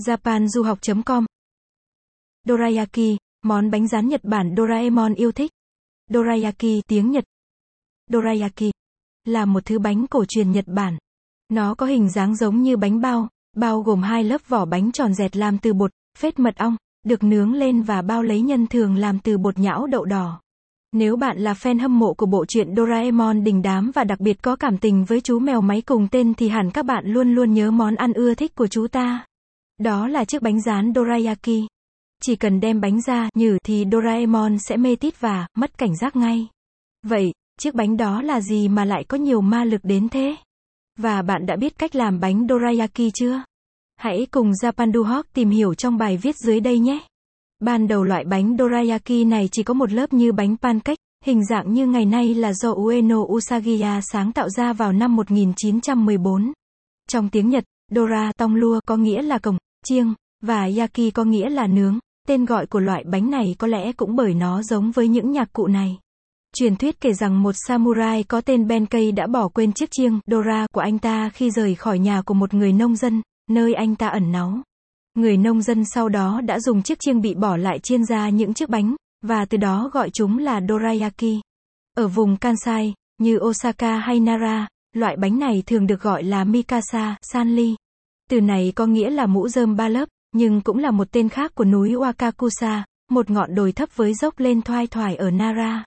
japanduhoc.com Dorayaki, món bánh rán Nhật Bản Doraemon yêu thích. Dorayaki tiếng Nhật. Dorayaki là một thứ bánh cổ truyền Nhật Bản. Nó có hình dáng giống như bánh bao, bao gồm hai lớp vỏ bánh tròn dẹt làm từ bột, phết mật ong, được nướng lên và bao lấy nhân thường làm từ bột nhão đậu đỏ. Nếu bạn là fan hâm mộ của bộ truyện Doraemon đình đám và đặc biệt có cảm tình với chú mèo máy cùng tên thì hẳn các bạn luôn luôn nhớ món ăn ưa thích của chú ta. Đó là chiếc bánh rán Dorayaki. Chỉ cần đem bánh ra nhử thì Doraemon sẽ mê tít và mất cảnh giác ngay. Vậy, chiếc bánh đó là gì mà lại có nhiều ma lực đến thế? Và bạn đã biết cách làm bánh Dorayaki chưa? Hãy cùng Japanduhawk tìm hiểu trong bài viết dưới đây nhé. Ban đầu loại bánh dorayaki này chỉ có một lớp như bánh pancake, hình dạng như ngày nay là do Ueno Usagiya sáng tạo ra vào năm 1914. Trong tiếng Nhật, Dora tong lua có nghĩa là cổng, chiêng, và Yaki có nghĩa là nướng. Tên gọi của loại bánh này có lẽ cũng bởi nó giống với những nhạc cụ này. Truyền thuyết kể rằng một samurai có tên Benkei đã bỏ quên chiếc chiêng Dora của anh ta khi rời khỏi nhà của một người nông dân, nơi anh ta ẩn náu. Người nông dân sau đó đã dùng chiếc chiêng bị bỏ lại chiên ra những chiếc bánh, và từ đó gọi chúng là dorayaki. Ở vùng Kansai, như Osaka hay Nara, loại bánh này thường được gọi là mikasa, sanli. Từ này có nghĩa là mũ rơm ba lớp, nhưng cũng là một tên khác của núi Wakakusa, một ngọn đồi thấp với dốc lên thoai thoải ở Nara.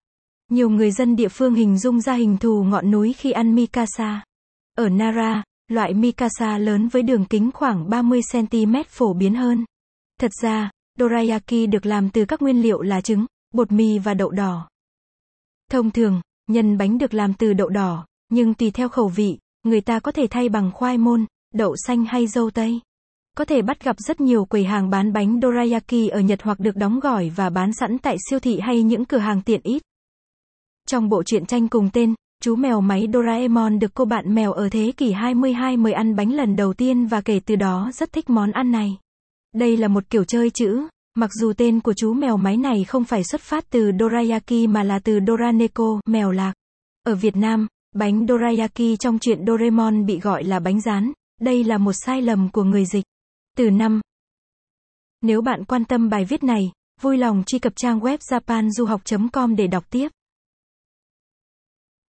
Nhiều người dân địa phương hình dung ra hình thù ngọn núi khi ăn mikasa. Ở Nara, Loại Mikasa lớn với đường kính khoảng 30cm phổ biến hơn. Thật ra, dorayaki được làm từ các nguyên liệu là trứng, bột mì và đậu đỏ. Thông thường, nhân bánh được làm từ đậu đỏ, nhưng tùy theo khẩu vị, người ta có thể thay bằng khoai môn, đậu xanh hay dâu tây. Có thể bắt gặp rất nhiều quầy hàng bán bánh dorayaki ở Nhật hoặc được đóng gói và bán sẵn tại siêu thị hay những cửa hàng tiện ích. Trong bộ truyện tranh cùng tên, Chú mèo máy Doraemon được cô bạn mèo ở thế kỷ 22 mời ăn bánh lần đầu tiên và kể từ đó rất thích món ăn này. Đây là một kiểu chơi chữ, mặc dù tên của chú mèo máy này không phải xuất phát từ Dorayaki mà là từ Doraneko, mèo lạc. Ở Việt Nam, bánh Dorayaki trong truyện Doraemon bị gọi là bánh rán, đây là một sai lầm của người dịch. Từ năm Nếu bạn quan tâm bài viết này, vui lòng truy cập trang web japanduhoc.com để đọc tiếp.